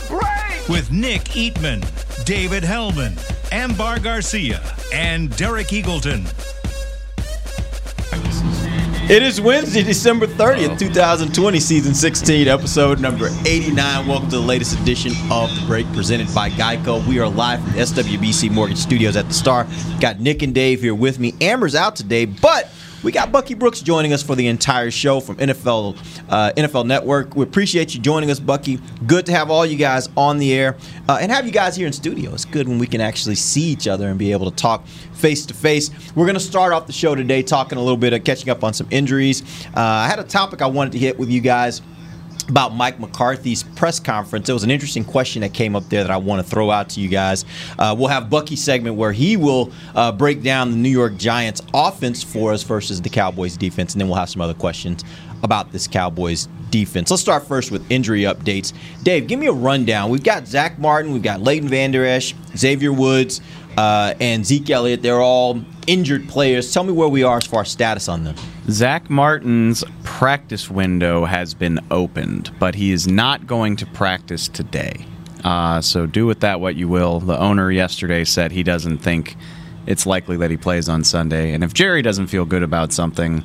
the break. with Nick Eatman, David Helman, Ambar Garcia, and Derek Eagleton. It is Wednesday, December 30th, 2020, season 16, episode number 89. Welcome to the latest edition of The Break presented by Geico. We are live from the SWBC Mortgage Studios at the Star. Got Nick and Dave here with me. Amber's out today, but we got Bucky Brooks joining us for the entire show from NFL uh, NFL Network. We appreciate you joining us, Bucky. Good to have all you guys on the air uh, and have you guys here in studio. It's good when we can actually see each other and be able to talk face to face. We're going to start off the show today talking a little bit of catching up on some injuries. Uh, I had a topic I wanted to hit with you guys about Mike McCarthy's press conference. There was an interesting question that came up there that I want to throw out to you guys. Uh, we'll have Bucky segment where he will uh, break down the New York Giants offense for us versus the Cowboys defense, and then we'll have some other questions about this Cowboys defense. Let's start first with injury updates. Dave, give me a rundown. We've got Zach Martin, we've got Leighton Vander Esch, Xavier Woods, uh, and Zeke Elliott. They're all injured players. Tell me where we are as far as status on them. Zach Martin's practice window has been opened, but he is not going to practice today. Uh, so do with that what you will. The owner yesterday said he doesn't think it's likely that he plays on Sunday. And if Jerry doesn't feel good about something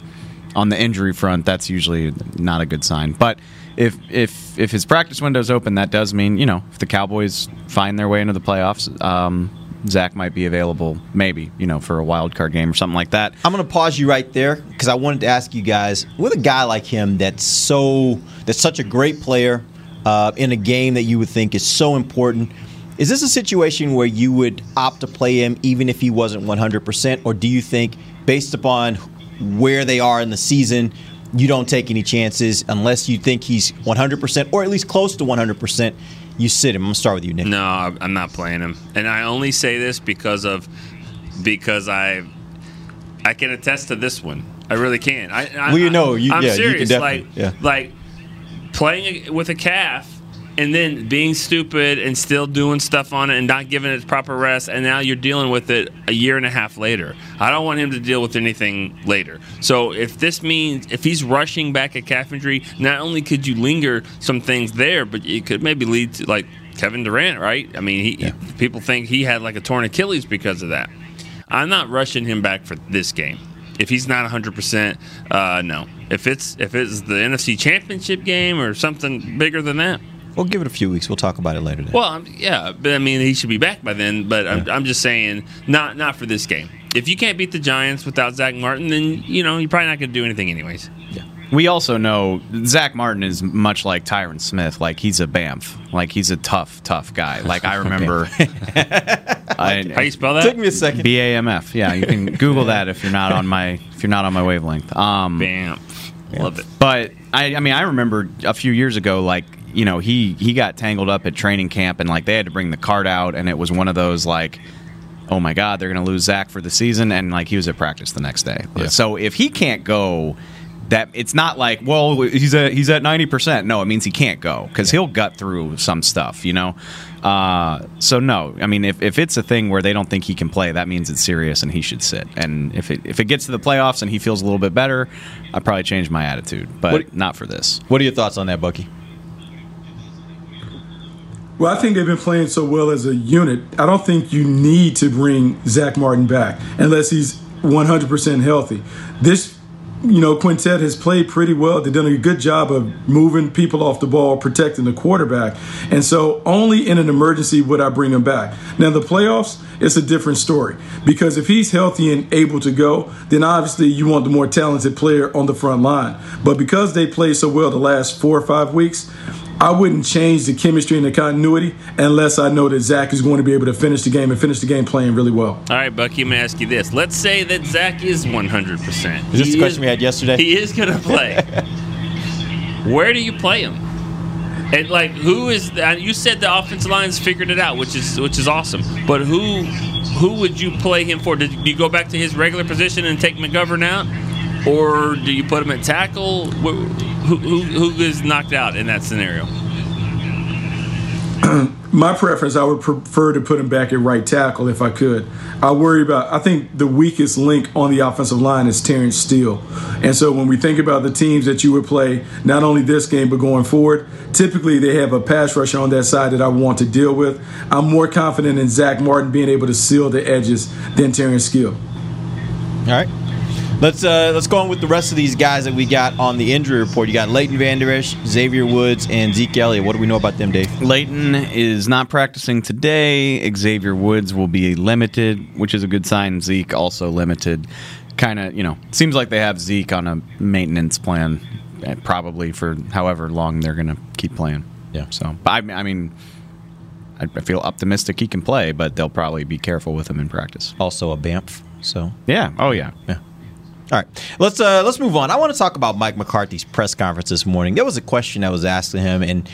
on the injury front, that's usually not a good sign. But if if if his practice window's open, that does mean you know if the Cowboys find their way into the playoffs. Um, Zach might be available, maybe you know, for a wild card game or something like that. I'm going to pause you right there because I wanted to ask you guys with a guy like him that's so that's such a great player uh, in a game that you would think is so important. Is this a situation where you would opt to play him even if he wasn't 100%, or do you think, based upon where they are in the season, you don't take any chances unless you think he's 100% or at least close to 100%? You sit him. I'm gonna start with you, Nick. No, I'm not playing him, and I only say this because of because I I can attest to this one. I really can. I, I Well, you know, you- I'm yeah, you can serious. like yeah. like playing with a calf. And then being stupid and still doing stuff on it and not giving it proper rest, and now you're dealing with it a year and a half later. I don't want him to deal with anything later. So if this means if he's rushing back at calf injury, not only could you linger some things there, but it could maybe lead to like Kevin Durant, right? I mean, he, people think he had like a torn Achilles because of that. I'm not rushing him back for this game. If he's not 100%, uh, no. If it's if it's the NFC Championship game or something bigger than that, We'll give it a few weeks. We'll talk about it later. Then. well, I'm- yeah, but I mean he should be back by then. But I'm, I'm just saying, not not for this game. If you can't beat the Giants without Zach Martin, then you know you're probably not going to do anything anyways. Yeah. We also know Zach Martin is much like Tyron Smith. Like he's a Bamf. Like he's a tough, tough guy. Like I remember. I, How you spell that? Took me a second. B A M F. Yeah, you can Google that if you're not on my if you're not on my wavelength. Um, Bam, love it. but I, I mean, I remember a few years ago, like you know, he he got tangled up at training camp, and like they had to bring the cart out, and it was one of those like, oh my god, they're gonna lose Zach for the season, and like he was at practice the next day. Yeah. So if he can't go. That it's not like well he's at he's at ninety percent. No, it means he can't go because he'll gut through some stuff, you know. Uh, so no, I mean if, if it's a thing where they don't think he can play, that means it's serious and he should sit. And if it if it gets to the playoffs and he feels a little bit better, I probably change my attitude, but What- not for this. What are your thoughts on that, Bucky? Well, I think they've been playing so well as a unit. I don't think you need to bring Zach Martin back unless he's 100% healthy. This, you know, quintet has played pretty well. They've done a good job of moving people off the ball, protecting the quarterback. And so only in an emergency would I bring him back. Now, the playoffs, it's a different story because if he's healthy and able to go, then obviously you want the more talented player on the front line. But because they played so well the last four or five weeks, I wouldn't change the chemistry and the continuity unless I know that Zach is going to be able to finish the game and finish the game playing really well. All right, Bucky, I'm going to ask you this. Let's say that Zach is 100%. Is this He the question we had yesterday? He is going to play. Where do you play him? And like, who is that? You said the offensive line's figured it out, which is which is awesome. But who who would you play him for? Did you go back to his regular position and take McGovern out, or do you put him at tackle? Who who, who is knocked out in that scenario? my preference, I would prefer to put him back at right tackle if I could. I worry about. I think the weakest link on the offensive line is Terence Steele, and so when we think about the teams that you would play, not only this game but going forward, typically they have a pass rusher on that side that I want to deal with. I'm more confident in Zach Martin being able to seal the edges than Terence Steele. All right. Let's uh, let's go on with the rest of these guys that we got on the injury report. You got Leighton Vander Esch, Xavier Woods, and Zeke Elliott. What do we know about them, Dave? Leighton is not practicing today. Xavier Woods will be limited, which is a good sign. Zeke also limited. Kind of, you know, seems like they have Zeke on a maintenance plan, eh, probably for however long they're going to keep playing. Yeah. So, I, I mean, I feel optimistic he can play, but they'll probably be careful with him in practice. Also a Bamf. So yeah. Oh yeah. Yeah. All right, let's uh, let's move on. I want to talk about Mike McCarthy's press conference this morning. There was a question that was asked to him, and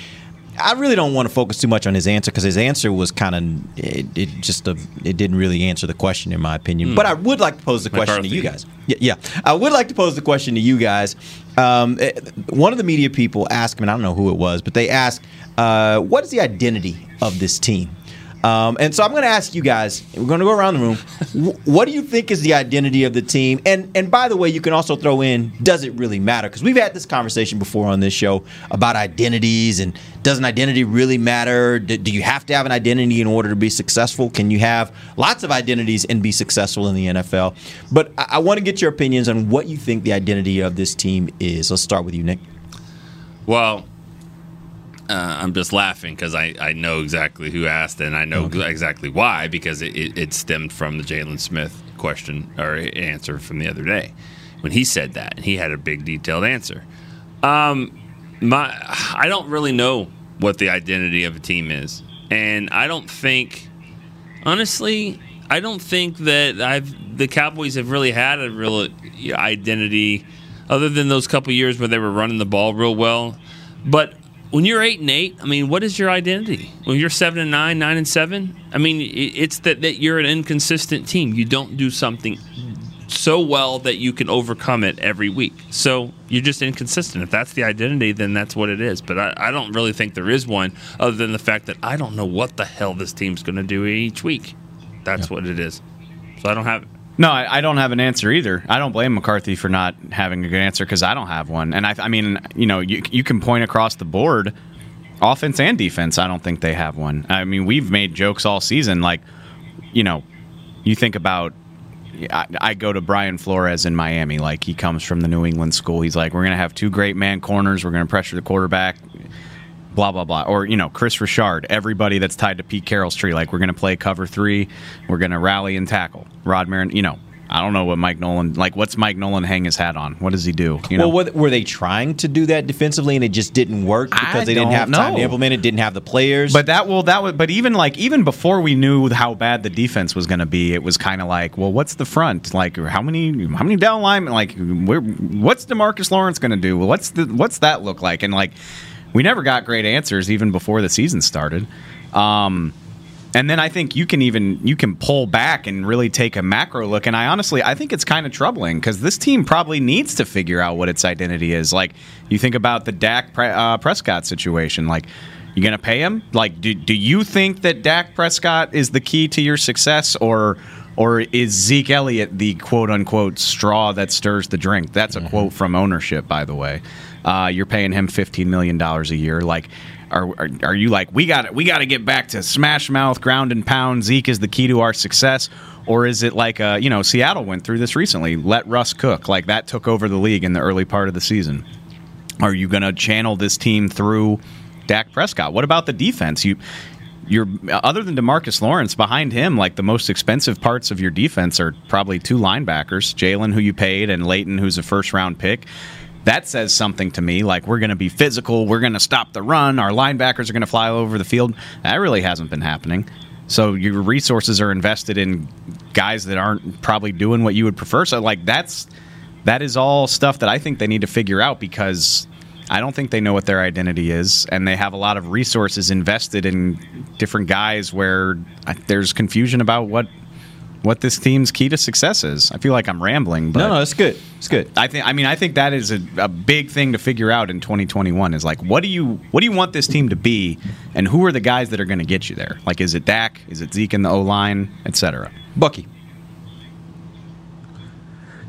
I really don't want to focus too much on his answer because his answer was kind of it, it, just a, it didn't really answer the question in my opinion. Mm. But I would like to pose the question to you guys. Yeah, yeah, I would like to pose the question to you guys. Um, eh, one of the media people asked me, and I don't know who it was, but they asked, uh, "What is the identity of this team?" Um, and so I'm going to ask you guys. We're going to go around the room. what do you think is the identity of the team? And and by the way, you can also throw in: Does it really matter? Because we've had this conversation before on this show about identities and does an identity really matter? Do, do you have to have an identity in order to be successful? Can you have lots of identities and be successful in the NFL? But I, I want to get your opinions on what you think the identity of this team is. Let's start with you, Nick. Well, uh, I'm just laughing because I, I know exactly who asked and I know okay. exactly why because it, it, it stemmed from the Jaylon Smith question or answer from the other day when he said that and he had a big detailed answer. Um, my I don't really know what the identity of a team is, and I don't think honestly I don't think that I've the Cowboys have really had a real identity other than those couple years where they were running the ball real well. But when you're eight and eight, I mean, what is your identity? When you're seven and nine, nine and seven, I mean, it's that that you're an inconsistent team. You don't do something so well that you can overcome it every week. So you're just inconsistent. If that's the identity, then that's what it is. But I, I don't really think there is one, other than the fact that I don't know what the hell this team's going to do each week. That's yeah. what it is. So I don't have no, I, I, don't have an answer either. I don't blame McCarthy for not having a good answer because I don't have one. And I, I mean, you know, you, you can point across the board, offense and defense. I don't think they have one. I mean, we've made jokes all season. Like, you know, you think about. I, I go to Brian Flores in Miami. Like he comes from the New England school. He's like, we're to have two great man corners. We're to pressure the quarterback blah blah blah or you know Kris Richard everybody that's tied to pete carroll's tree like we're going to play cover three we're going to rally and tackle rod marin you know I don't know what Mike Nolan like. What's Mike Nolan hang his hat on? What does he do? You know? Well, were they trying to do that defensively and it just didn't work because I they didn't have time to implement it, didn't have the players? But that will that was. But even like even before we knew how bad the defense was going to be, it was kind of like, well, what's the front? Like how many how many down linemen? Like what's Demarcus Lawrence going to do? What's the what's that look like? And like we never got great answers even before the season started. Um, and then I think you can even you can pull back and really take a macro look. And I honestly I think it's kind of troubling because this team probably needs to figure out what its identity is. Like you think about the Dak uh, Prescott situation, like. You gonna pay him? Like, do, do you think that Dak Prescott is the key to your success, or or is Zeke Elliott the quote unquote straw that stirs the drink? That's a mm-hmm. quote from ownership, by the way. Uh, you're paying him fifteen million dollars a year. Like, are, are, are you like we got we got to get back to smash mouth, ground and pound? Zeke is the key to our success, or is it like uh, you know Seattle went through this recently? Let Russ cook. Like that took over the league in the early part of the season. Are you going to channel this team through Dak Prescott? What about the defense? You you're other than Demarcus Lawrence behind him, like the most expensive parts of your defense are probably two linebackers, Jaylon, who you paid, and Leighton, who's a first round pick that says something to me. Like we're going to be physical, we're going to stop the run, our linebackers are going to fly over the field. That really hasn't been happening. So your resources are invested in guys that aren't probably doing what you would prefer. So like that's that is all stuff that I think they need to figure out because I don't think they know what their identity is, and they have a lot of resources invested in different guys where uh, there's confusion about what what this team's key to success is. I feel like I'm rambling, but No, no, it's good. It's good. I think I mean I think that is a, a big thing to figure out in 2021 is like what do you what do you want this team to be, and who are the guys that are going to get you there? Like, is it Dak? Is it Zeke in the O line, etc. Bucky.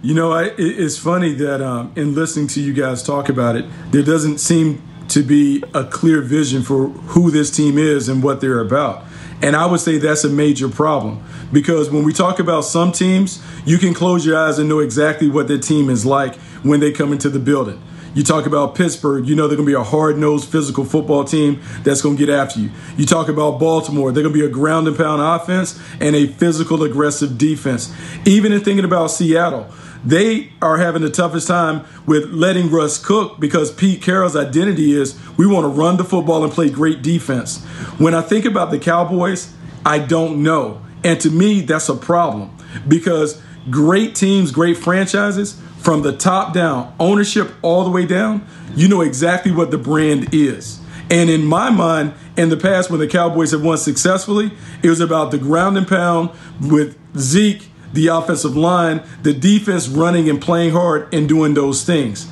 You know, I, it, it's funny that um, in listening to you guys talk about it, there doesn't seem to be a clear vision for who this team is and what they're about. And I would say that's a major problem because when we talk about some teams, you can close your eyes and know exactly what their team is like when they come into the building. You talk about Pittsburgh, you know they're going to be a hard nosed physical football team that's going to get after you. You talk about Baltimore, they're going to be a ground and pound offense and a physical, aggressive defense. Even in thinking about Seattle, they are having the toughest time with letting Russ cook because Pete Carroll's identity is we want to run the football and play great defense. When I think about the Cowboys, I don't know. And to me, that's a problem because great teams, great franchises, from the top down, ownership all the way down, you know exactly what the brand is. And in my mind, in the past, when the Cowboys have won successfully, it was about the ground and pound with Zeke the offensive line, the defense running and playing hard and doing those things.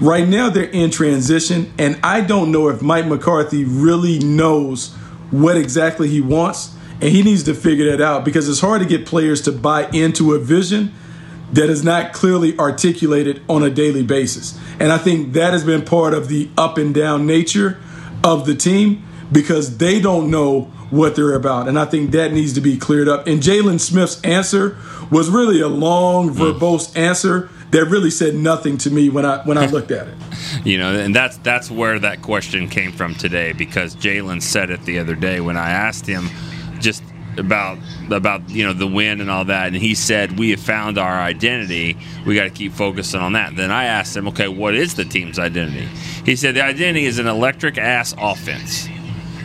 Right now, they're in transition, and I don't know if Mike McCarthy really knows what exactly he wants, and he needs to figure that out because it's hard to get players to buy into a vision that is not clearly articulated on a daily basis. And I think that has been part of the up and down nature of the team because they don't know what they're about. And I think that needs to be cleared up. And Jaylon Smith's answer was really a long, mm. verbose answer that really said nothing to me when I when I looked at it. You know, and that's that's where that question came from today because Jaylon said it the other day when I asked him just about about you know the win and all that and he said we have found our identity. We got to keep focusing on that. Then i asked him okay what is the team's identity? He said the identity is an electric ass offense.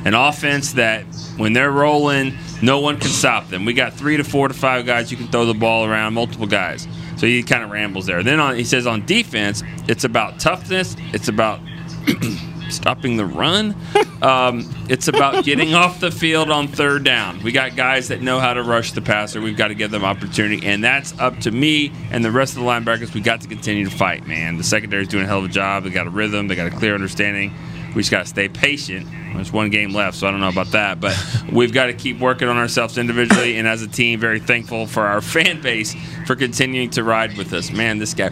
An offense that when they're rolling no one can stop them. We got three to four to five guys you can throw the ball around multiple guys. So he kind of rambles there. Then on he says on defense it's about toughness it's about stopping the run. Um, it's about getting off the field on third down. We got guys that know how to rush the passer. We've got to give them opportunity, and that's up to me and the rest of the linebackers. We got to continue to fight, man. The secondary's doing a hell of a job. They got a rhythm. They got a clear understanding. We just got to stay patient. There's one game left, so I don't know about that, but we've got to keep working on ourselves individually and as a team. Very thankful for our fan base for continuing to ride with us. Man, this guy.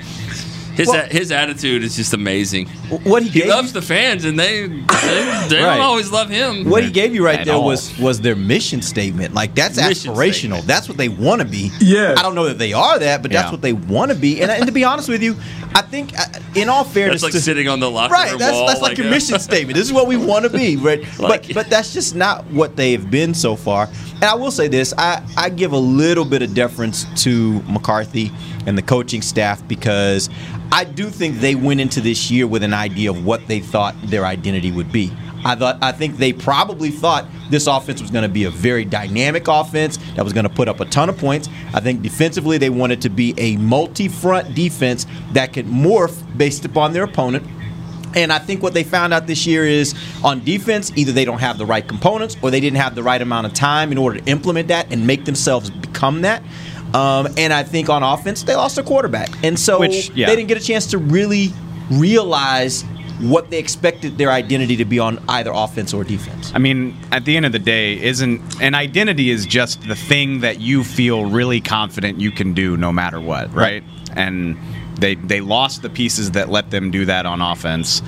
His, Well- a- his attitude is just amazing. What he He gave loves the fans, and they they, they Right. don't always love him. what he gave you right At there all. was was their mission statement. Like that's Mission aspirational. statement. That's what they want to be. Yeah, I don't know that they are that, but that's what they want to be. And, and to be honest with you, I think, uh, in all fairness, That's like to- sitting on the locker right. room That's wall. that's like, your a- mission statement. This is what we want to be, right? Like- but but that's just not what they've been so far. And I will say this: I I give a little bit of deference to McCarthy and the coaching staff because I do think they went into this year with an idea of what they thought their identity would be. I thought I think they probably thought this offense was going to be a very dynamic offense that was going to put up a ton of points. I think defensively they wanted to be a multi-front defense that could morph based upon their opponent. And I think what they found out this year is on defense, either they don't have the right components or they didn't have the right amount of time in order to implement that and make themselves become that. Um, and I think on offense, they lost a quarterback. And so Which, yeah. they didn't get a chance to really realize what they expected their identity to be on either offense or defense. I mean, at the end of the day, isn't an identity is just the thing that you feel really confident you can do no matter what, right? And they they lost the pieces that let them do that on offense.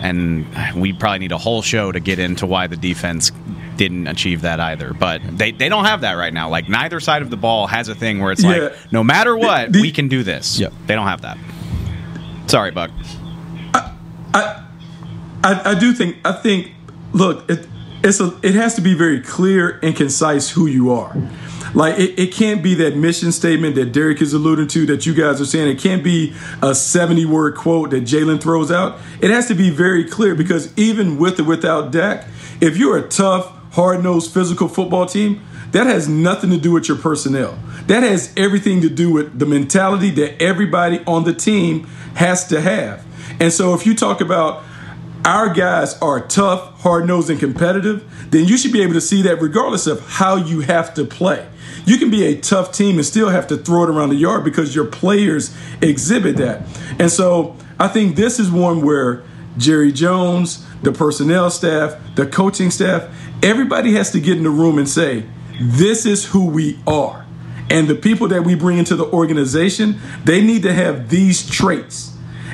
And we probably need a whole show to get into why the defense didn't achieve that either. But they, they don't have that right now. Like neither side of the ball has a thing where it's Yeah. like no matter what, The- we can do this. Yep. They don't have that. Sorry, Buck. I, I do think I think look it it's a it has to be very clear and concise who you are. Like it, it can't be that mission statement that Derek is alluding to that you guys are saying. It can't be a 70 word quote that Jaylon throws out. It has to be very clear because even with or without Dak, if you're a tough, hard nosed physical football team, that has nothing to do with your personnel. That has everything to do with the mentality that everybody on the team has to have. And so if you talk about our guys are tough, hard nosed, and competitive, then you should be able to see that regardless of how you have to play. You can be a tough team and still have to throw it around the yard because your players exhibit that. And so I think this is one where Jerry Jones, the personnel staff, the coaching staff, everybody has to get in the room and say, this is who we are. And the people that we bring into the organization, they need to have these traits.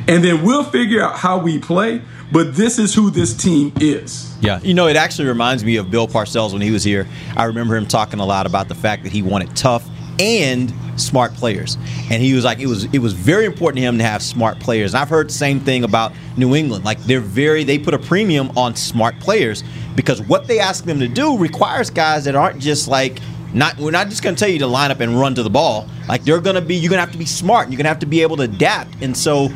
And then we'll figure out how we play, but this is who this team is. Yeah, you know, it actually reminds me of Bill Parcells when he was here. I remember him talking a lot about the fact that he wanted tough and smart players. And he was like, it was it was very important to him to have smart players. And I've heard the same thing about New England. Like they're very they put a premium on smart players because what they ask them to do requires guys that aren't just like not we're not just going to tell you to line up and run to the ball. Like they're going to be you're going to have to be smart. You're going to have to be able to adapt. And so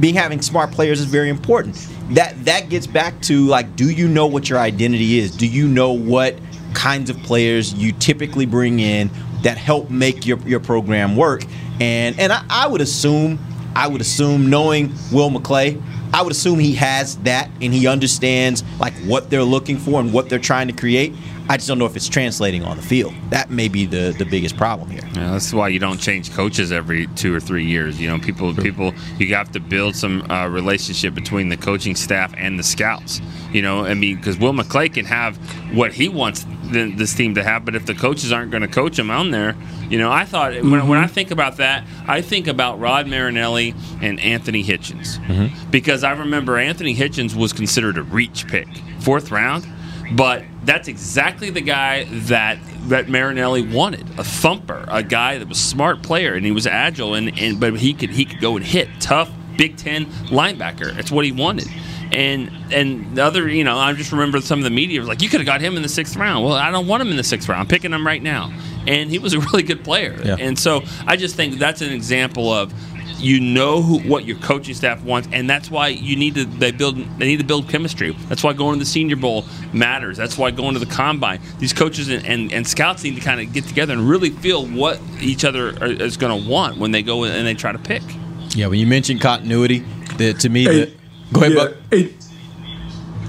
being having smart players is very important. That that gets back to like do you know what your identity is? Do you know what kinds of players you typically bring in that help make your, your program work. And and I, I would assume, I would assume knowing Will McClay, I would assume he has that and he understands like what they're looking for and what they're trying to create. I just don't know if it's translating on the field. That may be the, the biggest problem here. Yeah, that's why you don't change coaches every two or three years. You know, people people you have to build some uh, relationship between the coaching staff and the scouts. You know, I mean, because Will McClay can have what he wants the, this team to have, but if the coaches aren't going to coach him on there, you know, I thought mm-hmm. when, when I think about that, I think about Rod Marinelli and Anthony Hitchens mm-hmm. because I remember Anthony Hitchens was considered a reach pick, fourth round but that's exactly the guy that that Marinelli wanted. A thumper, a guy that was a smart player and he was agile and, and but he could he could go and hit tough Big Ten linebacker. That's what he wanted. And and the other, you know, I just remember some of the media was like, you could have got him in the sixth round. Well, I don't want him in the sixth round. I'm picking him right now. And he was a really good player. Yeah. And so I just think that's an example of you know who, what your coaching staff wants, and that's why you need to they build they need to build chemistry. That's why going to the Senior Bowl matters. That's why going to the combine. These coaches and, and, and scouts need to kind of get together and really feel what each other are, is going to want when they go and they try to pick. Yeah, when you mentioned continuity, the, to me, hey, the, go ahead, yeah, Buck. Hey,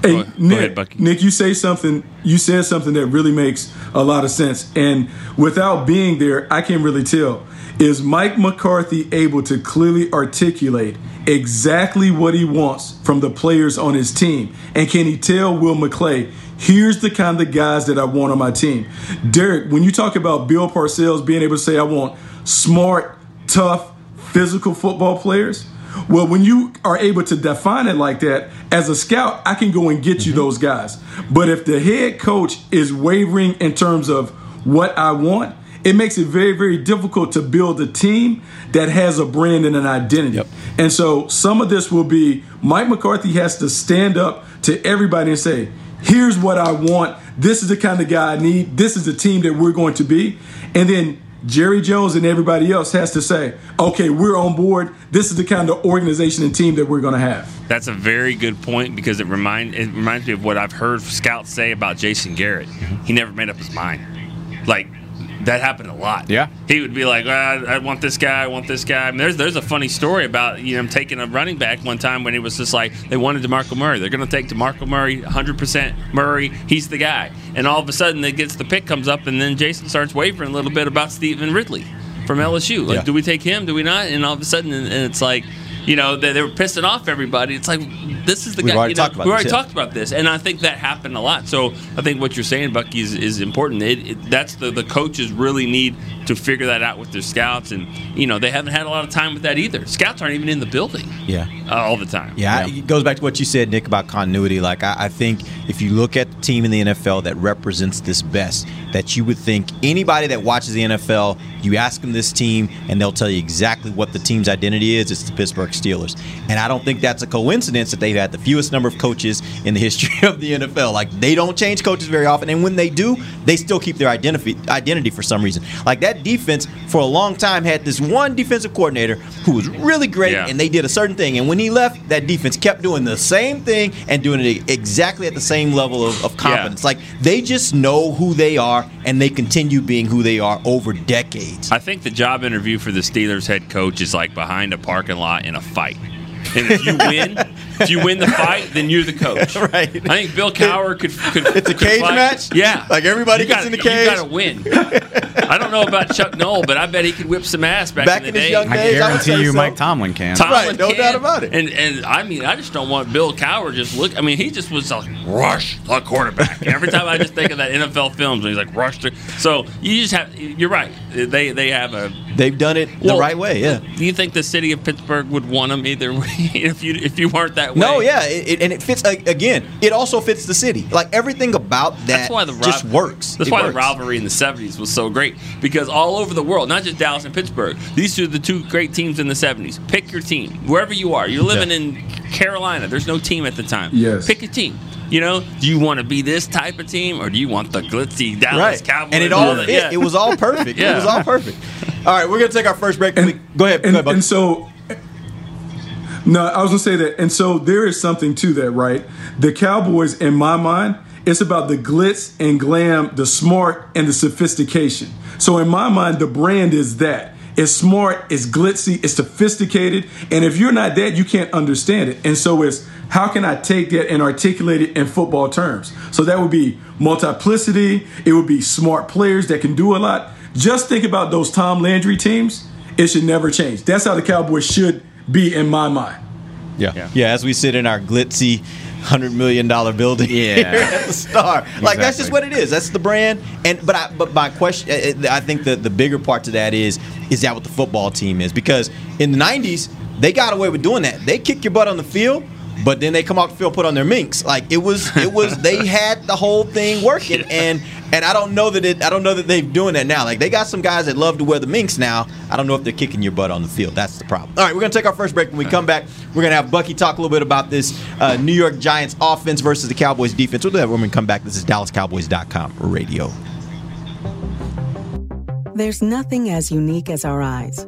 hey go, Nick, go ahead, Nick, you say something. You said something that really makes a lot of sense, and without being there, I can't really tell is Mike McCarthy able to clearly articulate exactly what he wants from the players on his team? And can he tell Will McClay, here's the kind of guys that I want on my team? Derek, when you talk about Bill Parcells being able to say, I want smart, tough, physical football players, well, when you are able to define it like that, as a scout, I can go and get you mm-hmm. those guys. But if the head coach is wavering in terms of what I want, it makes it very, very difficult to build a team that has a brand and an identity. Yep. And so some of this will be Mike McCarthy has to stand up to everybody and say, here's what I want. This is the kind of guy I need. This is the team that we're going to be. And then Jerry Jones and everybody else has to say, okay, we're on board. This is the kind of organization and team that we're going to have. That's a very good point because it remind it reminds me of what I've heard scouts say about Jason Garrett. Mm-hmm. He never made up his mind. Like that happened a lot. Yeah, he would be like, ah, "I want this guy, I want this guy." I mean, there's there's a funny story about you know taking a running back one time when he was just like they wanted Demarco Murray. They're going to take Demarco Murray, 100 percent Murray. He's the guy. And all of a sudden, it gets the pick comes up, and then Jason starts wavering a little bit about Stevan Ridley from LSU. Like, yeah. do we take him? Do we not? And all of a sudden, and it's like you know, they, they were pissing off everybody. It's like this is the We've guy. Already you know, talked about we already this, yeah. talked about this, and I think that happened a lot. So I think what you're saying, Bucky, is, is important. It, it, that's the the coaches really need to figure that out with their scouts, and you know they haven't had a lot of time with that either. Scouts aren't even in the building. Yeah, uh, all the time. Yeah, it goes back to what you said, Nick, about continuity. Like I, I think if you look at the team in the NFL that represents this best, that you would think anybody that watches the NFL, you ask them this team, and they'll tell you exactly what the team's identity is. It's the Pittsburgh Steelers. And I don't think that's a coincidence that they've had the fewest number of coaches in the history of the NFL. Like they don't change coaches very often, and when they do, they still keep their identity identity for some reason. Like that defense for a long time had this one defensive coordinator who was really great, yeah. and they did a certain thing. And when he left, that defense kept doing the same thing and doing it exactly at the same level of, of competence. Yeah. Like they just know who they are, and they continue being who they are over decades. I think the job interview for the Steelers head coach is like behind a parking lot in a fight. And if you win, If you win the fight, then you're the coach. Right. I think Bill Cowher could. could It's a could cage fight. match? Yeah. Like everybody You gets gotta- in the cage? You got to win. I don't know about Chuck Noll, but I bet he could whip some ass back, Back in in the his day. young days, I would say guarantee you, so. Mike Tomlin can. Tomlin Right, no can. doubt about it. And and I mean, I just don't want Bill Cowher just look. I mean, he just was like rush the quarterback. Every time I just think of that NFL films, when he's like rush. The, so you just have. You're right. They they have a. They've done it the Well, right way. Yeah. Do you think the city of Pittsburgh would want him either way if you if you weren't that way? No, yeah, it, it- and it fits a- again. It also fits the city. Like everything about that That's why the just works. That's It why works. the rivalry in the '70s was so great because all over the world, not just Dallas and Pittsburgh, these are the two great teams in the '70s. Pick your team wherever you are. You're living Yeah. in Carolina. There's no team at the time. Yes. Pick a team. You know, do you want to be this type of team or do you want the glitzy Dallas right, Cowboys? and it all Yeah. fit. It was all perfect. It was all perfect. All right, we're gonna take our first break. And- We- go ahead. And, go ahead, and so, no, I was gonna say that. And so there is something to that, right? The Cowboys, in my mind, it's about the glitz and glam, the smart and the sophistication. So in my mind, the brand is that. It's smart, it's glitzy, it's sophisticated, and if you're not that, you can't understand it. And so it's how can I take that and articulate it in football terms? So that would be multiplicity. It would be smart players that can do a lot. Just think about those Tom Landry teams. It should never change. That's how the Cowboys should be in my mind. yeah. yeah, As we sit in our glitzy. Hundred million dollar building Yeah. here at the Star, like that's just what it is. That's the brand. And but I, but my question, uh, I think the the bigger part to that is is that what the football team is? Because in the '90s they got away with doing that. They kick your butt on the field, but then they come off the field, put on their minks. Like it was, it was. they had the whole thing working, and and I don't know that it. I don't know that they're doing that now. Like they got some guys that love to wear the minks now. I don't know if they're kicking your butt on the field. That's the problem. All right, we're gonna take our first break. When we come back, we're gonna have Bucky talk a little bit about this uh, New York Giants offense versus the Cowboys defense. We'll do that when we come back. This is DallasCowboys.com radio. There's nothing as unique as our eyes,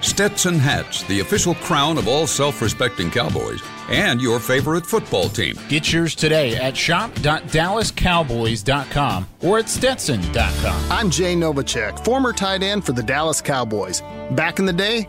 Stetson hats, the official crown of all self respecting Cowboys, and your favorite football team. Get yours today at shop.dallascowboys.com or at stetson.com. I'm Jay Novacek, former tight end for the Dallas Cowboys. Back in the day,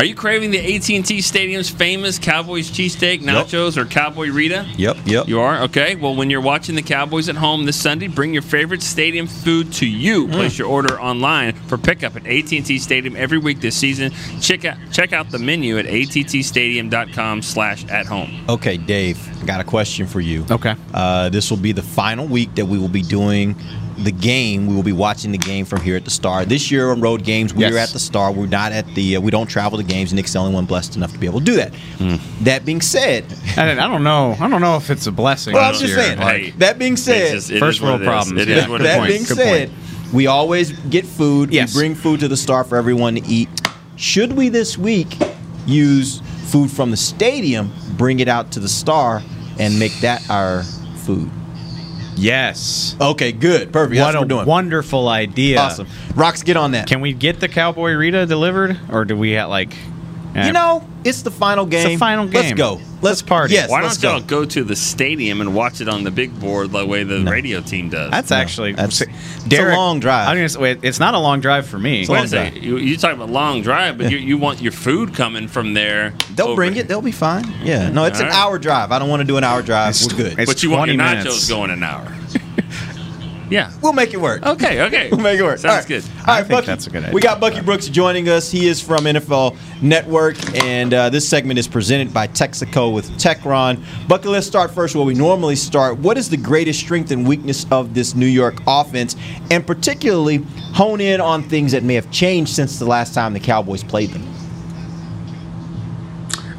Are you craving the AT&T Stadium's famous Cowboys cheesesteak, nachos, or Cowboy Rita? Yep, yep. You are? Okay. Well, when you're watching the Cowboys at home this Sunday, bring your favorite stadium food to you. Mm. Place your order online for pickup at AT&T Stadium every week this season. Check out check out the menu at attstadium.com slash at home. Okay, Dave, got a question for you. Okay. Uh, this will be the final week that we will be doing the game. We will be watching the game from here at the Star. This year on road games, we Yes. are at the Star. We're not at the. Uh, we don't travel to games. Nick's the only one blessed enough to be able to do that. That being said, I, I don't know. I don't know if it's a blessing. well, I'm just year. saying. Like, that being said, just- First is what world it is. problems. It Yeah. is what it being Good said, point. we always get food. Yes. We bring food to the Star for everyone to eat. Should we this week use food from the stadium, bring it out to the Star, and make that our food? Yes. Okay, good. Perfect. That's What what a we're doing. wonderful idea. Awesome. Rocks, get on that. Can we get the Cowboy Rita delivered, or do we have like? You know, it's the final game. It's the final game. Let's go. Let's party. Yes, Why let's don't go. y'all go to the stadium and watch it on the big board the way the radio team does? That's actually that's- Derek, a long drive. I was gonna wait, it's not a long drive for me. Wait a second. You, you talk about long drive, but you, you want your food coming from there. They'll over- bring it. They'll be fine. Yeah. No, it's All an right. hour drive. I don't want to do an hour drive. We're good. it's But you want your 20 nachos minutes. going an hour. yeah. We'll make it work. Okay. Okay. We'll make it work. Sounds All right. good. All right, I think Bucky, that's a good idea. We got Bucky Brooks joining us. He is from NFL Network, and uh, this segment is presented by Texaco with Techron. Bucky, let's start first where we normally start. What is the greatest strength and weakness of this New York offense, and particularly hone in on things that may have changed since the last time the Cowboys played them?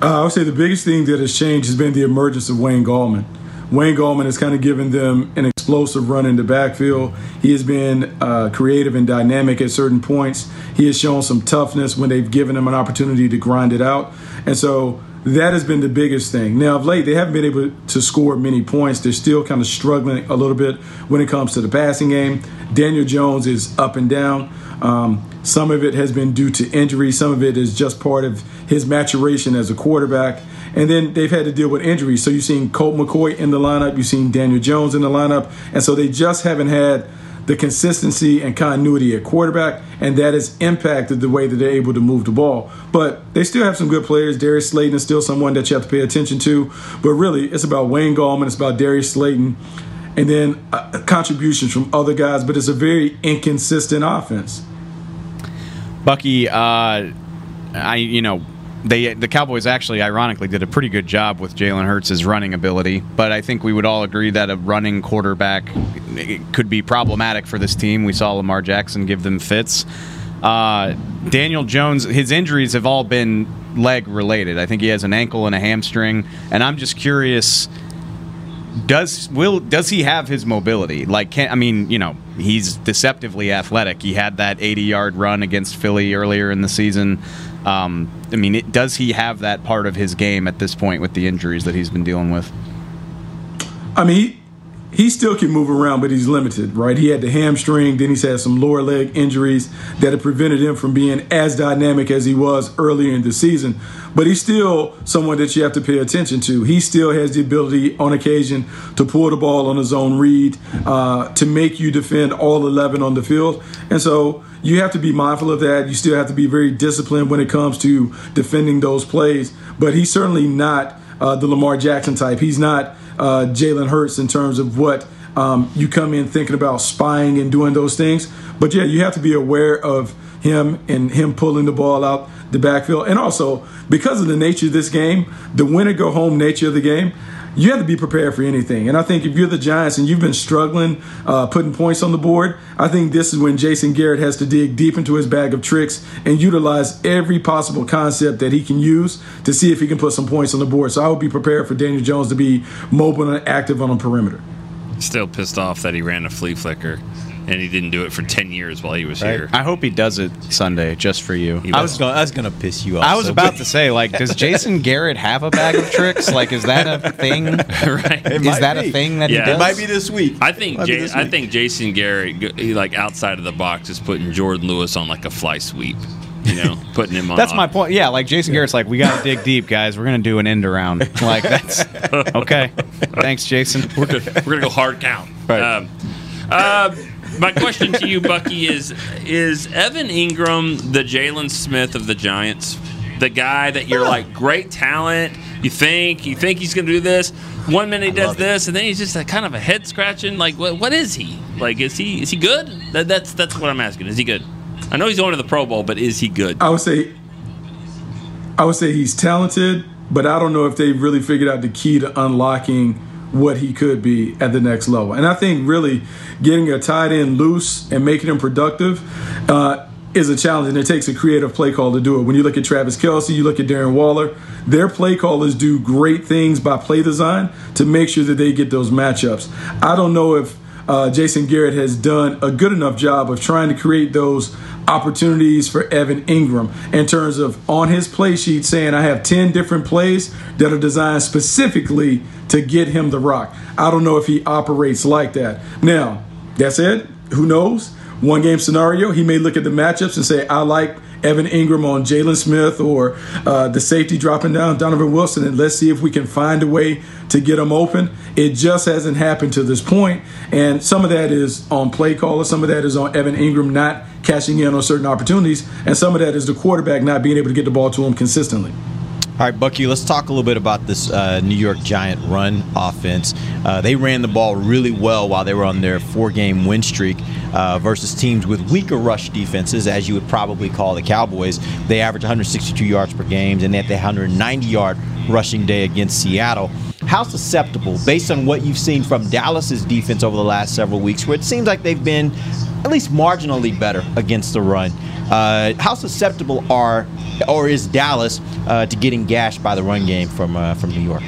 Uh, I would say the biggest thing that has changed has been the emergence of Wayne Gallman. Wayne Gallman has kind of given them an explosive run in the backfield. He has been uh, creative and dynamic at certain points. He has shown some toughness when they've given him an opportunity to grind it out. And so that has been the biggest thing. Now, of late, they haven't been able to score many points. They're still kind of struggling a little bit when it comes to the passing game. Daniel Jones is up and down. Um, some of it has been due to injury. Some of it is just part of his maturation as a quarterback. And then they've had to deal with injuries. So you've seen Colt McCoy in the lineup, you've seen Daniel Jones in the lineup. And so they just haven't had the consistency and continuity at quarterback, and that has impacted the way that they're able to move the ball. But they still have some good players. Darius Slayton is still someone that you have to pay attention to. But really, it's about Wayne Gallman, it's about Darius Slayton, and then uh, contributions from other guys. But it's a very inconsistent offense. Bucky, uh, I you know they the Cowboys actually ironically did a pretty good job with Jalen Hurts' running ability, but I think we would all agree that a running quarterback could be problematic for this team. We saw Lamar Jackson give them fits. Uh, Daniel Jones, his injuries have all been leg related. I think he has an ankle and a hamstring, and I'm just curious does will does he have his mobility? Like, can I mean, you know, he's deceptively athletic. He had that 80 yard run against Philly earlier in the season. Um, I mean, it, does he have that part of his game at this point with the injuries that he's been dealing with? I mean, he, still can move around, but he's limited, right? He had the hamstring, then he's had some lower leg injuries that have prevented him from being as dynamic as he was earlier in the season. But he's still someone that you have to pay attention to. He still has the ability, on occasion, to pull the ball on his own read, uh, to make you defend all 11 on the field. And so you have to be mindful of that. You still have to be very disciplined when it comes to defending those plays. But he's certainly not uh, the Lamar Jackson type. He's not uh, Jalen Hurts in terms of what um, you come in thinking about spying and doing those things. But yeah, you have to be aware of him and him pulling the ball out the backfield. And also, because of the nature of this game, the win or go home nature of the game, you have to be prepared for anything. And I think if you're the Giants and you've been struggling uh, putting points on the board, I think this is when Jason Garrett has to dig deep into his bag of tricks and utilize every possible concept that he can use to see if he can put some points on the board. So I would be prepared for Daniel Jones to be mobile and active on the perimeter. Still pissed off that he ran a flea flicker, and he didn't do it for ten years while he was Right. here. I hope he does it Sunday just for you. I was gonna, I was gonna piss you off. I was so about to say, like, does Jason Garrett have a bag of tricks? Like, is that a thing? right? It Is that be. a thing that Yeah. he does? It might be this week. I think Might J- this I think Jason Garrett, he, like outside of the box, is putting Jourdan Lewis on like a fly sweep. You know, putting him on. That's my point. Yeah, like Jason Garrett's like, we got to dig deep, guys. We're gonna do an end around. Like that's okay. Thanks, Jason. We're gonna, we're gonna go hard count. Right. Um, uh, my question to you, Bucky, is: Is Evan Engram the Jaylon Smith of the Giants? The guy that you're like great talent. You think you think he's gonna do this. One minute he does love it. this, and then he's just a kind of a head scratching. Like, what, what is he? Like, is he is he good? That, that's that's what I'm asking. Is he good? I know he's going to the Pro Bowl, but is he good? I would say I would say he's talented, but I don't know if they've really figured out the key to unlocking what he could be at the next level. And I think really getting a tight end loose and making him productive uh, is a challenge, and it takes a creative play call to do it. When you look at Travis Kelce, you look at Darren Waller, their play callers do great things by play design to make sure that they get those matchups. I don't know if uh, Jason Garrett has done a good enough job of trying to create those opportunities for Evan Engram in terms of on his play sheet saying, I have 10 different plays that are designed specifically to get him the rock. I don't know if he operates like that. Now, that said, who knows? One game scenario, he may look at the matchups and say, I like Evan Engram on Jaylon Smith or uh, the safety dropping down Donovan Wilson, and let's see if we can find a way to get them open. It just hasn't happened to this point, and some of that is on play caller, some of that is on Evan Engram not cashing in on certain opportunities, and some of that is the quarterback not being able to get the ball to him consistently. All right, Bucky, let's talk a little bit about this uh, New York Giant run offense. Uh, they ran the ball really well while they were on their four game win streak uh, versus teams with weaker rush defenses, as you would probably call the Cowboys. They averaged 162 yards per game, and they had the 190 yard rushing day against Seattle. How susceptible, based on what you've seen from Dallas's defense over the last several weeks, where it seems like they've been at least marginally better against the run? Uh, how susceptible are or is Dallas uh, to getting gashed by the run game from uh, from New York?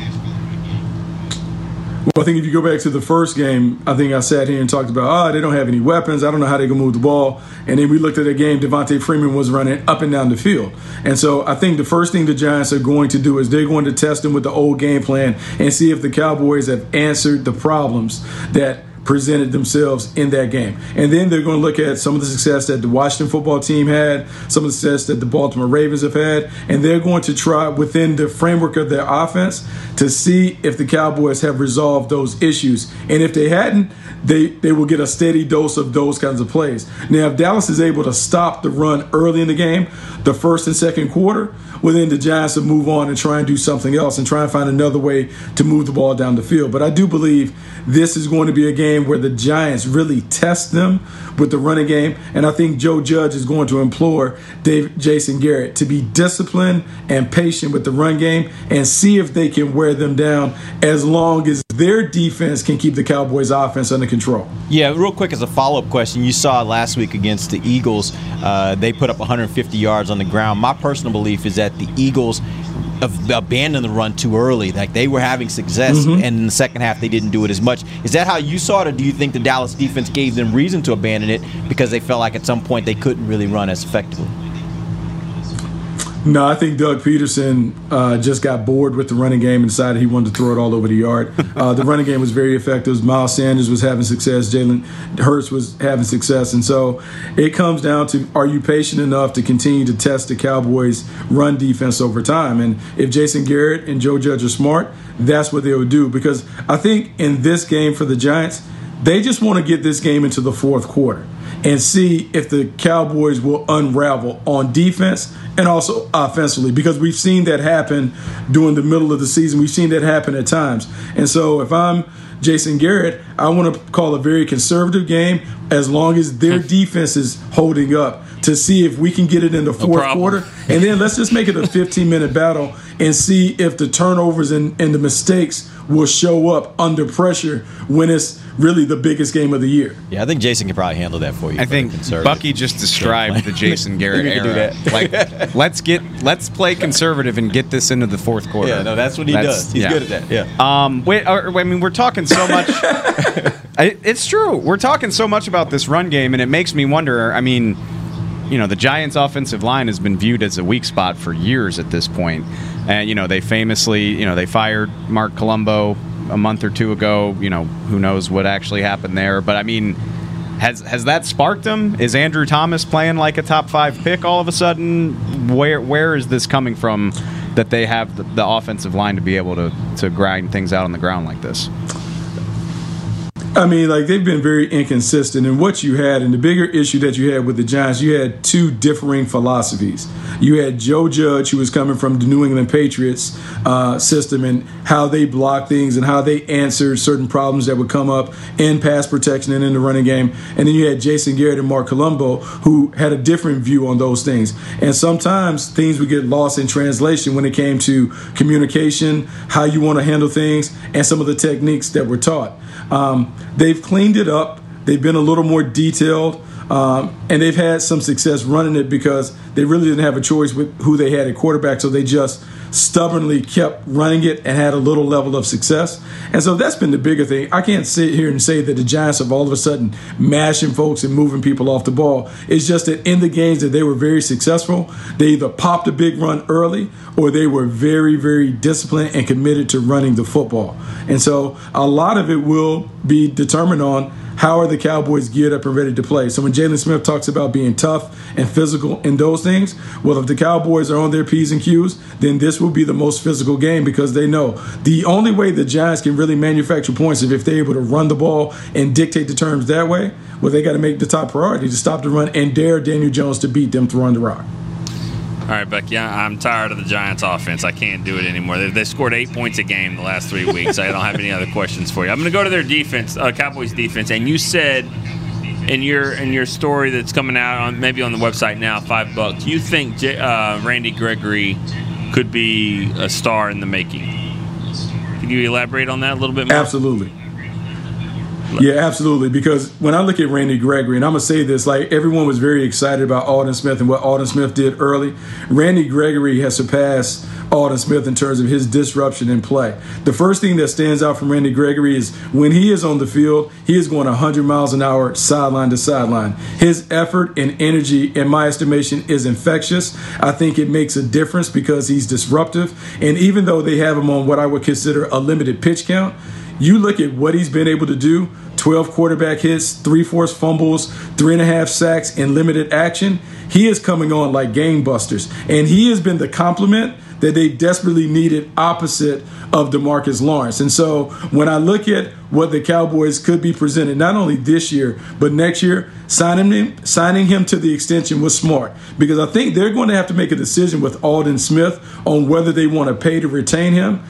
Well, I think if you go back to the first game, I think I sat here and talked about, oh, they don't have any weapons. I don't know how they can move the ball. And then we looked at a game, Devonta Freeman was running up and down the field. And so I think the first thing the Giants are going to do is they're going to test them with the old game plan and see if the Cowboys have answered the problems that presented themselves in that game. And then they're going to look at some of the success that the Washington football team had, some of the success that the Baltimore Ravens have had, and they're going to try within the framework of their offense to see if the Cowboys have resolved those issues. And if they hadn't, they, they will get a steady dose of those kinds of plays. Now, if Dallas is able to stop the run early in the game, the first and second quarter, well, then the Giants will move on and try and do something else and try and find another way to move the ball down the field. But I do believe this is going to be a game where the Giants really test them with the running game. And I think Joe Judge is going to implore Dave, Jason Garrett to be disciplined and patient with the run game and see if they can wear them down as long as their defense can keep the Cowboys' offense under control. Yeah, real quick as a follow up question, you saw last week against the Eagles, uh, they put up 150 yards on the ground. My personal belief is that the Eagles abandoned the run too early. Like they were having success, mm-hmm. and in the second half they didn't do it as much. Is that how you saw it, or do you think the Dallas defense gave them reason to abandon it because they felt like at some point they couldn't really run as effectively? No, I think Doug Pederson uh, just got bored with the running game and decided he wanted to throw it all over the yard. Uh, the running game was very effective. Miles Sanders was having success. Jalen Hurts was having success. And so it comes down to are you patient enough to continue to test the Cowboys' run defense over time? And if Jason Garrett and Joe Judge are smart, that's what they'll do. Because I think in this game for the Giants, they just want to get this game into the fourth quarter and see if the Cowboys will unravel on defense and also offensively because we've seen that happen during the middle of the season. We've seen that happen at times. And so if I'm Jason Garrett, I want to call a very conservative game as long as their defense is holding up to see if we can get it in the fourth no quarter. And then let's just make it a 15 minute battle and see if the turnovers and, and the mistakes will show up under pressure when it's really the biggest game of the year. Yeah, I think Jason can probably handle that for you. I think Bucky just described the Jason Garrett era. like, let's get let's play conservative and get this into the fourth quarter. Yeah, no, that's what he that's, does. He's yeah. good at that. Yeah. Um, wait, I mean, we're talking so much. it's true. We're talking so much about this run game, and it makes me wonder. I mean, you know, the Giants' offensive line has been viewed as a weak spot for years at this point. And, you know, they famously, you know, they fired Marc Colombo a month or two ago. You know, who knows what actually happened there. But, I mean, has has that sparked them? Is Andrew Thomas playing like a top five pick all of a sudden? Where where is this coming from that they have the, the offensive line to be able to, to grind things out on the ground like this? I mean, like they've been very inconsistent in what you had, and the bigger issue that you had with the Giants, you had two differing philosophies. You had Joe Judge, who was coming from the New England Patriots uh, system, and how they blocked things and how they answered certain problems that would come up in pass protection and in the running game. And then you had Jason Garrett and Marc Colombo, who had a different view on those things. And sometimes things would get lost in translation when it came to communication, how you want to handle things, and some of the techniques that were taught. Um, they've cleaned it up. They've been a little more detailed. Um, and they've had some success running it because they really didn't have a choice with who they had at quarterback, so they just stubbornly kept running it and had a little level of success. And so that's been the bigger thing. I can't sit here and say that the Giants have all of a sudden mashing folks and moving people off the ball. It's just that in the games that they were very successful, they either popped a big run early or they were very, very disciplined and committed to running the football. And so a lot of it will be determined on how are the Cowboys geared up and ready to play? So when Jaylon Smith talks about being tough and physical in those things, well, if the Cowboys are on their P's and Q's, then this will be the most physical game because they know the only way the Giants can really manufacture points is if they're able to run the ball and dictate the terms that way. Well, they got to make the top priority to stop the run and dare Daniel Jones to beat them throwing the rock. All right, Becky, I'm tired of the Giants' offense. I can't do it anymore. They, they scored eight points a game the last three weeks. I don't have any other questions for you. I'm going to go to their defense, uh, Cowboys defense, and you said in your in your story that's coming out on maybe on the website now, five bucks. You think J, uh, Randy Gregory could be a star in the making? Can you elaborate on that a little bit more? Absolutely. Yeah, absolutely. Because when I look at Randy Gregory, and I'm gonna say this, like everyone was very excited about Aldon Smith and what Aldon Smith did early. Randy Gregory has surpassed Aldon Smith in terms of his disruption in play. The first thing that stands out from Randy Gregory is when he is on the field, he is going 100 miles an hour sideline to sideline. His effort and energy, in my estimation, is infectious. I think it makes a difference because he's disruptive. And even though they have him on what I would consider a limited pitch count, you look at what he's been able to do 12 quarterback hits, three forced fumbles, three and a half sacks, and limited action. He is coming on like game busters. And he has been the complement that they desperately needed opposite of Demarcus Lawrence. And so when I look at what the Cowboys could be presented, not only this year, but next year, signing him, signing him to the extension was smart because I think they're going to have to make a decision with Aldon Smith on whether they want to pay to retain him.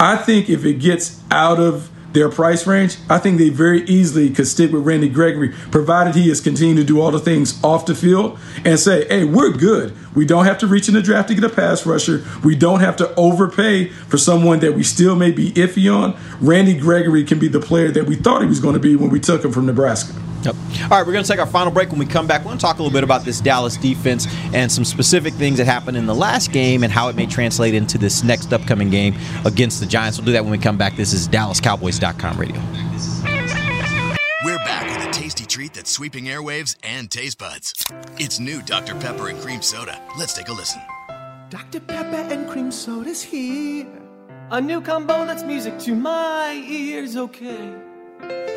I think if it gets out of their price range, I think they very easily could stick with Randy Gregory, provided he is continuing to do all the things off the field and say, hey, we're good. We don't have to reach in the draft to get a pass rusher. We don't have to overpay for someone that we still may be iffy on. Randy Gregory can be the player that we thought he was going to be when we took him from Nebraska. Yep. All right, we're going to take our final break. When we come back, we're going to talk a little bit about this Dallas defense and some specific things that happened in the last game and how it may translate into this next upcoming game against the Giants. We'll do that when we come back. This is DallasCowboys.com radio. Treat that's sweeping airwaves and taste buds. It's new Dr. Pepper and Cream Soda. Let's take a listen. Dr. Pepper and Cream Soda's here. A new combo that's music to my ears, okay.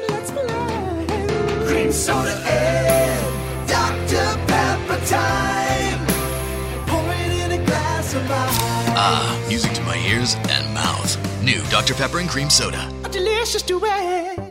Let's play. Cream Soda and Dr. Pepper time. Pour it in a glass of ice. Ah, music to my ears and mouth. New Dr. Pepper and Cream Soda. A delicious duet.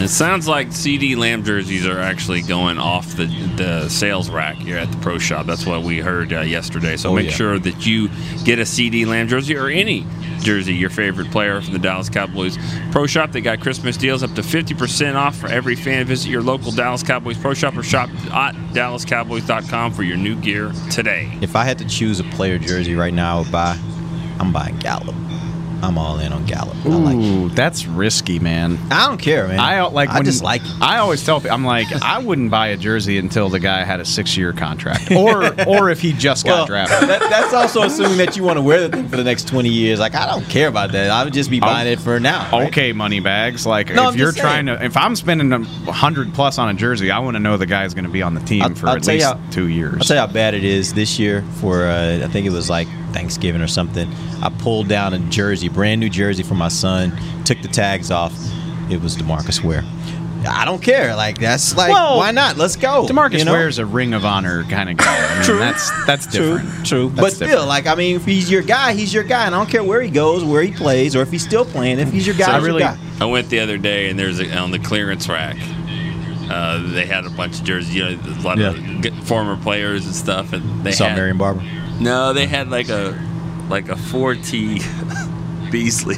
It sounds like CeeDee Lamb jerseys are actually going off the, the sales rack here at the pro shop. That's what we heard uh, yesterday. So Oh, make yeah. sure that you get a CeeDee Lamb jersey or any jersey, your favorite player from the Dallas Cowboys pro shop. They got Christmas deals up to 50% off for every fan. Visit your local Dallas Cowboys pro shop or shop at dallascowboys.com for your new gear today. If I had to choose a player jersey right now, I would buy. I'm buying Gallup. I'm all in on Gallup. I like. Ooh, that's risky, man. I don't care, man. I like. I just like. I always tell people, I'm like, I wouldn't buy a jersey until the guy had a six year contract, or or if he just got Well, drafted. that, that's also assuming that you want to wear the thing for the next 20 years. Like, I don't care about that. I would just be buying it for now. right? Okay, money bags. Like No, if I'm you're trying to, if I'm spending a hundred plus on a jersey, I want to know the guy's going to be on the team I'll- for I'll at least how- two years. I'll tell you how bad it is this year for, uh, I think it was like Thanksgiving or something. I pulled down a jersey, brand new jersey for my son, took the tags off. It was Demarcus Ware. I don't care. Like, that's like, Well, why not? Let's go. Demarcus you know? Ware's a Ring of Honor kind of guy. I mean, True. That's that's True, different. true. That's but still, different. like I mean, if he's your guy, he's your guy, and I don't care where he goes, where he plays, or if he's still playing. If he's your guy, So I really, your guy. I went the other day and there's a, on the clearance rack. Uh, they had a bunch of jerseys, you know, a lot of former players and stuff, and they Saw had Marion Barber. No, they had like a like a four T Beasley,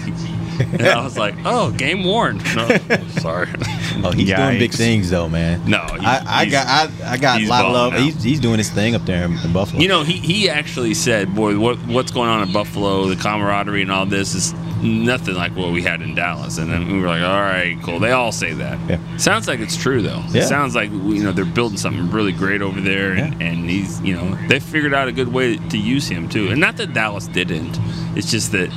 and I was like, oh, game worn. No, sorry. Oh, he's doing big things though, man. No, I, I he's- got I, I got a lot of love. He's, he's doing his thing up there in, in Buffalo. You know, he, he actually said, "Boy, what what's going on in Buffalo? The camaraderie and all this is nothing like what we had in Dallas." And then we were like, "All right, cool." They all say that. Yeah. Sounds like it's true though. Yeah. It sounds like you know they're building something really great over there, and, and he's you know they figured out a good way to use him too. And not that Dallas didn't. It's just that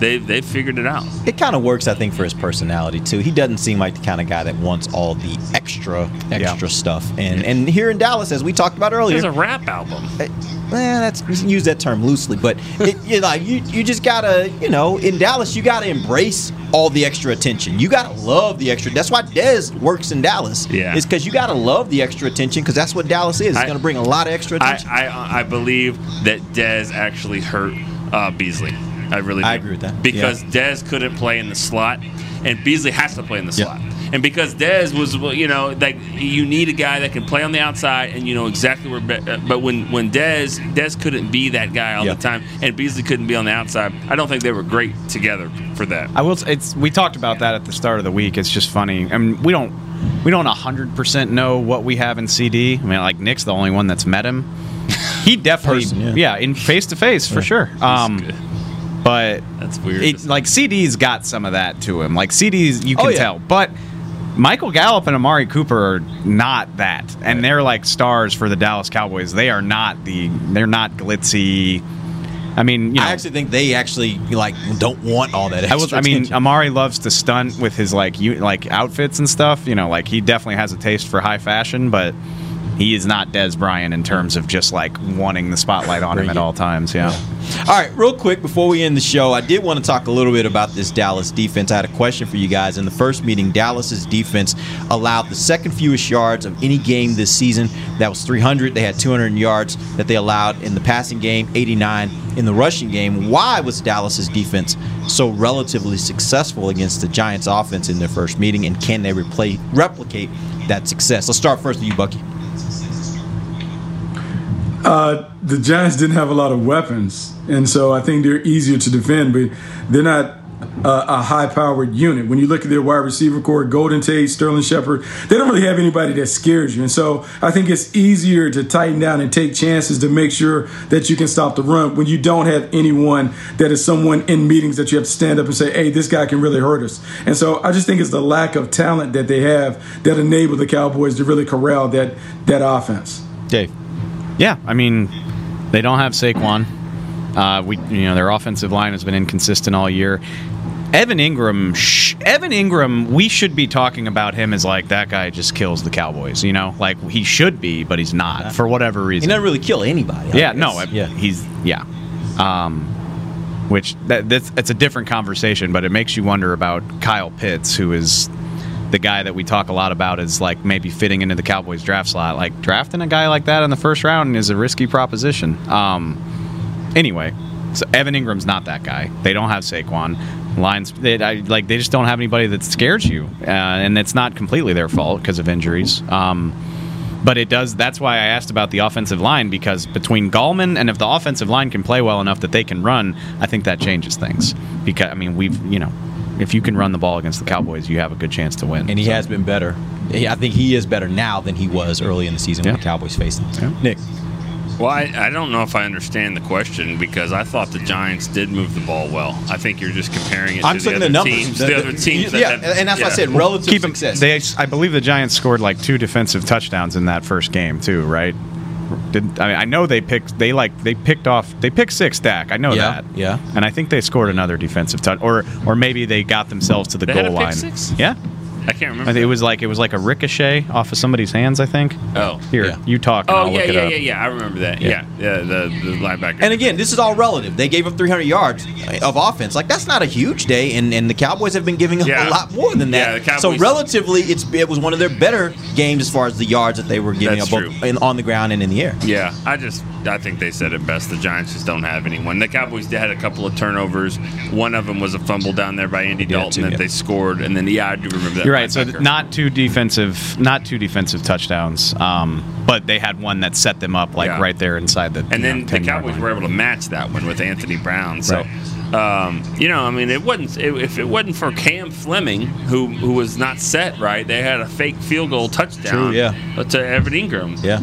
they they figured it out. it kind of works, I think, for his personality too. He doesn't seem like the kind of guy that wants all the extra extra stuff. And and here in Dallas, as we talked about earlier, There's a rap album. Eh, well, that's use that term loosely, but it, you like you you just gotta you know in Dallas you gotta embrace all the extra attention. You gotta love the extra. That's why Dez works in Dallas. Yeah. it's because you gotta love the extra attention because that's what Dallas is. It's I- gonna bring a lot of extra I. I I believe that Dez actually hurt uh, Beasley. I really do. I agree with that. because Dez couldn't play in the slot, and Beasley has to play in the slot. And because Dez was, you know, like you need a guy that can play on the outside, and you know exactly where. Uh, but when when Dez Dez couldn't be that guy all Yeah. the time, and Beasley couldn't be on the outside, I don't think they were great together for that. I will. It's we talked about that at the start of the week. It's just funny. I mean, we don't we don't hundred percent know what we have in CeeDee. I mean, like Nick's the only one that's met him. He definitely, Person, yeah. in face to face for sure. Um, but that's weird. It, like CeeDee's got some of that to him. Like CeeDee's, you Oh, can yeah. tell, but. Michael Gallup and Amari Cooper are not that, and they're like stars for the Dallas Cowboys. They are not the. They're not glitzy. I mean, you know, I actually think they actually like don't want all that. I was. I mean, attention. Amari loves to stunt with his like you like outfits and stuff. You know, like he definitely has a taste for high fashion, but he is not Dez Bryant in terms of just like wanting the spotlight on him at all times. Yeah. All right, real quick before we end the show, I did want to talk a little bit about this Dallas defense. I had a question for you guys. In the first meeting, Dallas's defense allowed the second fewest yards of any game this season. That was 300. They had 200 yards that they allowed in the passing game, 89 in the rushing game. Why was Dallas's defense so relatively successful against the Giants offense in their first meeting, and can they replay, replicate that success? Let's start first with you, Bucky. Uh, the Giants didn't have a lot of weapons, and so I think they're easier to defend, but they're not uh, a high-powered unit. When you look at their wide receiver corps, Golden Tate, Sterling Shepard, they don't really have anybody that scares you, and so I think it's easier to tighten down and take chances to make sure that you can stop the run when you don't have anyone that is someone in meetings that you have to stand up and say, "Hey, this guy can really hurt us." And so I just think it's the lack of talent that they have that enable the Cowboys to really corral that that offense. Dave. Yeah, I mean, they don't have Saquon. Uh, we, you know, their offensive line has been inconsistent all year. Evan Engram, sh- Evan Engram, we should be talking about him as like that guy just kills the Cowboys. You know, like he should be, but he's not for whatever He reason. doesn't really kill anybody. I yeah, guess. no, I- yeah. he's yeah. Um, which that, that's it's a different conversation, but it makes you wonder about Kyle Pitts, who is the guy that we talk a lot about is like maybe fitting into the Cowboys draft slot. Like drafting a guy like that in the first round is a risky proposition. Um, anyway, So Evan Engram's not that guy. They don't have Saquon. Lions, they, I, like they just don't have anybody that scares you, uh, and it's not completely their fault because of injuries. Um, but it does. That's why I asked about the offensive line because between Gallman and if the offensive line can play well enough that they can run, I think that changes things. Because I mean, we've you know, if you can run the ball against the Cowboys, you have a good chance to win. And he has been better. I think he is better now than he was early in the season when the Cowboys faced him. Nick. Well, I, I don't know if I understand the question because I thought the Giants did move the ball well. I think you're just comparing it I'm to the other at numbers. teams. The- The, the- other teams. yeah, that have, and that's why I said relative Keep 'em- success. They, I believe the Giants scored like two defensive touchdowns in that first game too, right? Did I, mean, I know they picked they like they picked off they picked six Dak. I know Yeah, that. yeah. And I think they scored another defensive touch, or or maybe they got themselves to the They goal had a pick line. six? Yeah. I can't remember. I think it was like it was like a ricochet off of somebody's hands. I think. Oh. Here, Yeah. you talk. And Oh I'll yeah, look it yeah, up. yeah, yeah. I remember that. Yeah. Yeah, yeah. the the linebacker. And again, this is all relative. They gave up 300 yards of offense. Like that's not a huge day, and, and the Cowboys have been giving up Yeah. a lot more than that. the so relatively, it's it was one of their better games as far as the yards that they were giving That's up both in, on the ground and in the air. Yeah, I just I think they said it best. The Giants just don't have anyone. The Cowboys they had a couple of turnovers. One of them was a fumble down there by Andy did Dalton too, that yeah. they scored, and then yeah, I do remember that. You're right. So not two defensive, not two defensive touchdowns, um, but they had one that set them up like Yeah. right there inside the. and then know, the Cowboys line. were able to match that one with Anthony Brown. So, um, you know, I mean, it wasn't it, if it wasn't for Cam Fleming, who who was not set right, they had a fake field goal touchdown. True, yeah. To Evan Engram. Yeah.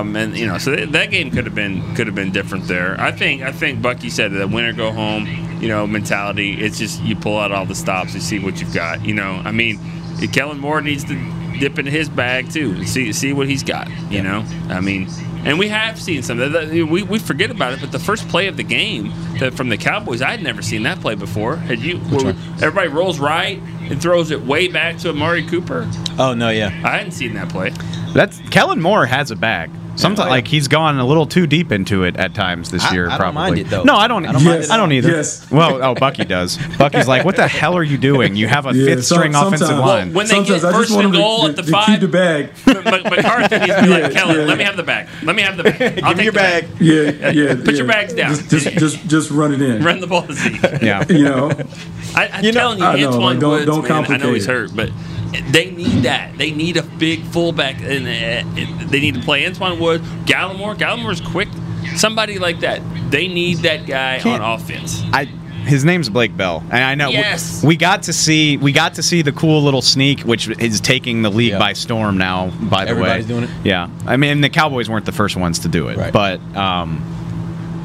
Um, and you know, so that, that game could have been could have been different there. I think I think Bucky said that winner go home. You know, mentality. It's just you pull out all the stops, you see what you've got. You know, I mean, Kellen Moore needs to dip into his bag too and see see what he's got. You know, I mean, and we have seen some. that- that- We, we forget about it, but the first play of the game that from the Cowboys, I had never seen that play before. Had you? where everybody rolls right and throws it way back to Amari Cooper. Oh no, yeah. I hadn't seen that play. That's Kellen Moore has a bag. Sometimes Oh, yeah. like he's gone a little too deep into it at times this I- year. I don't probably. mind it, though. No, I don't. I don't mind it I don't either. Yes. Well, oh, Bucky does. Bucky's like, what the hell are you doing? You have a Yeah, fifth some- string offensive sometimes- line. When they Sometimes get first and goal to- at the to five, keep the bag. But McCarthy needs to be like, Kellen, yeah. let me have the bag. Let me have the bag. I'll Give me take your the bag. Yeah, yeah. Put your bags down. Just, just, just, just run it in. Run the ball to Zeke. yeah. You know, I, I'm telling you, Antwaun don't- Woods, don't man, I know he's hurt, but they need that. They need a big fullback, and uh, they need to play Antwaun Woods, Gallimore. Gallimore's quick. Somebody like that. They need that guy Can't- on offense. I his name's Blake Bell, and I know we- Yes. we, got to see we got to see the cool little sneak, which is taking the league Yeah. by storm now. By the Everybody's way, doing it? Yeah, I mean the Cowboys weren't the first ones to do it, Right. but um,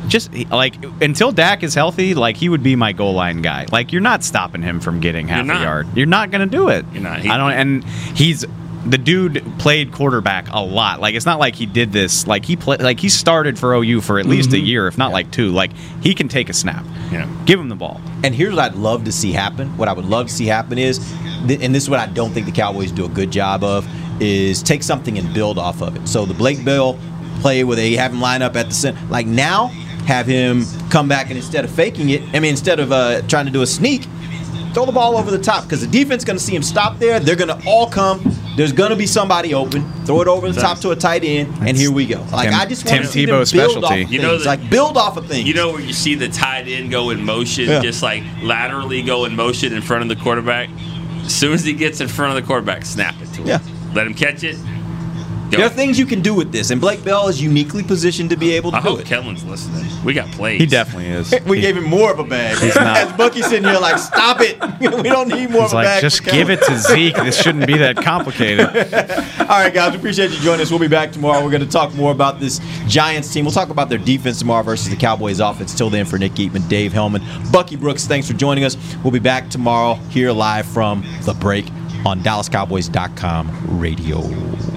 just like until Dak is healthy, like he would be my goal line guy. Like you're not stopping him from getting half a yard. You're not going to do it. You're not. He- I don't. And he's the dude played quarterback a lot. Like it's not like he did this. Like he played. Like he started for OU for at least a mm-hmm. year, if not like two. Like he can take a snap. Yeah. Give him the ball. And here's what I'd love to see happen. What I would love to see happen is, and this is what I don't think the Cowboys do a good job of, is take something and build off of it. So the Blake Bell play where they have him line up at the center, like now, have him come back and instead of faking it, I mean, instead of uh, trying to do a sneak, throw the ball over the top because the defense going to see him stop there. They're going to all come. There's going to be somebody open. Throw it over the top to a tight end, and here we go. Like Tim- I just want Tim to see them Tebow's build specialty. off of You know things. like build off of things. You know where you see the tight end go in motion, Yeah. just like laterally go in motion in front of the quarterback? As soon as he gets in front of the quarterback, snap it to him. Yeah. Let him catch it. Go. There are things you can do with this, and Blake Bell is uniquely positioned to be able to I do hope it. Kellen's listening. We got plays. He definitely is. We He- gave him more of a bag. not. As Bucky's sitting here like, stop it. we don't need more He's of a like, bag. just for give Kellen." it to Zeke. This shouldn't be that complicated. All right, guys, we appreciate you joining us. We'll be back tomorrow. We're going to talk more about this Giants team. We'll talk about their defense tomorrow versus the Cowboys offense. Till then, for Nick Eatman, Dave Helman, Bucky Brooks, thanks for joining us. We'll be back tomorrow here live from The Break on DallasCowboys.com radio.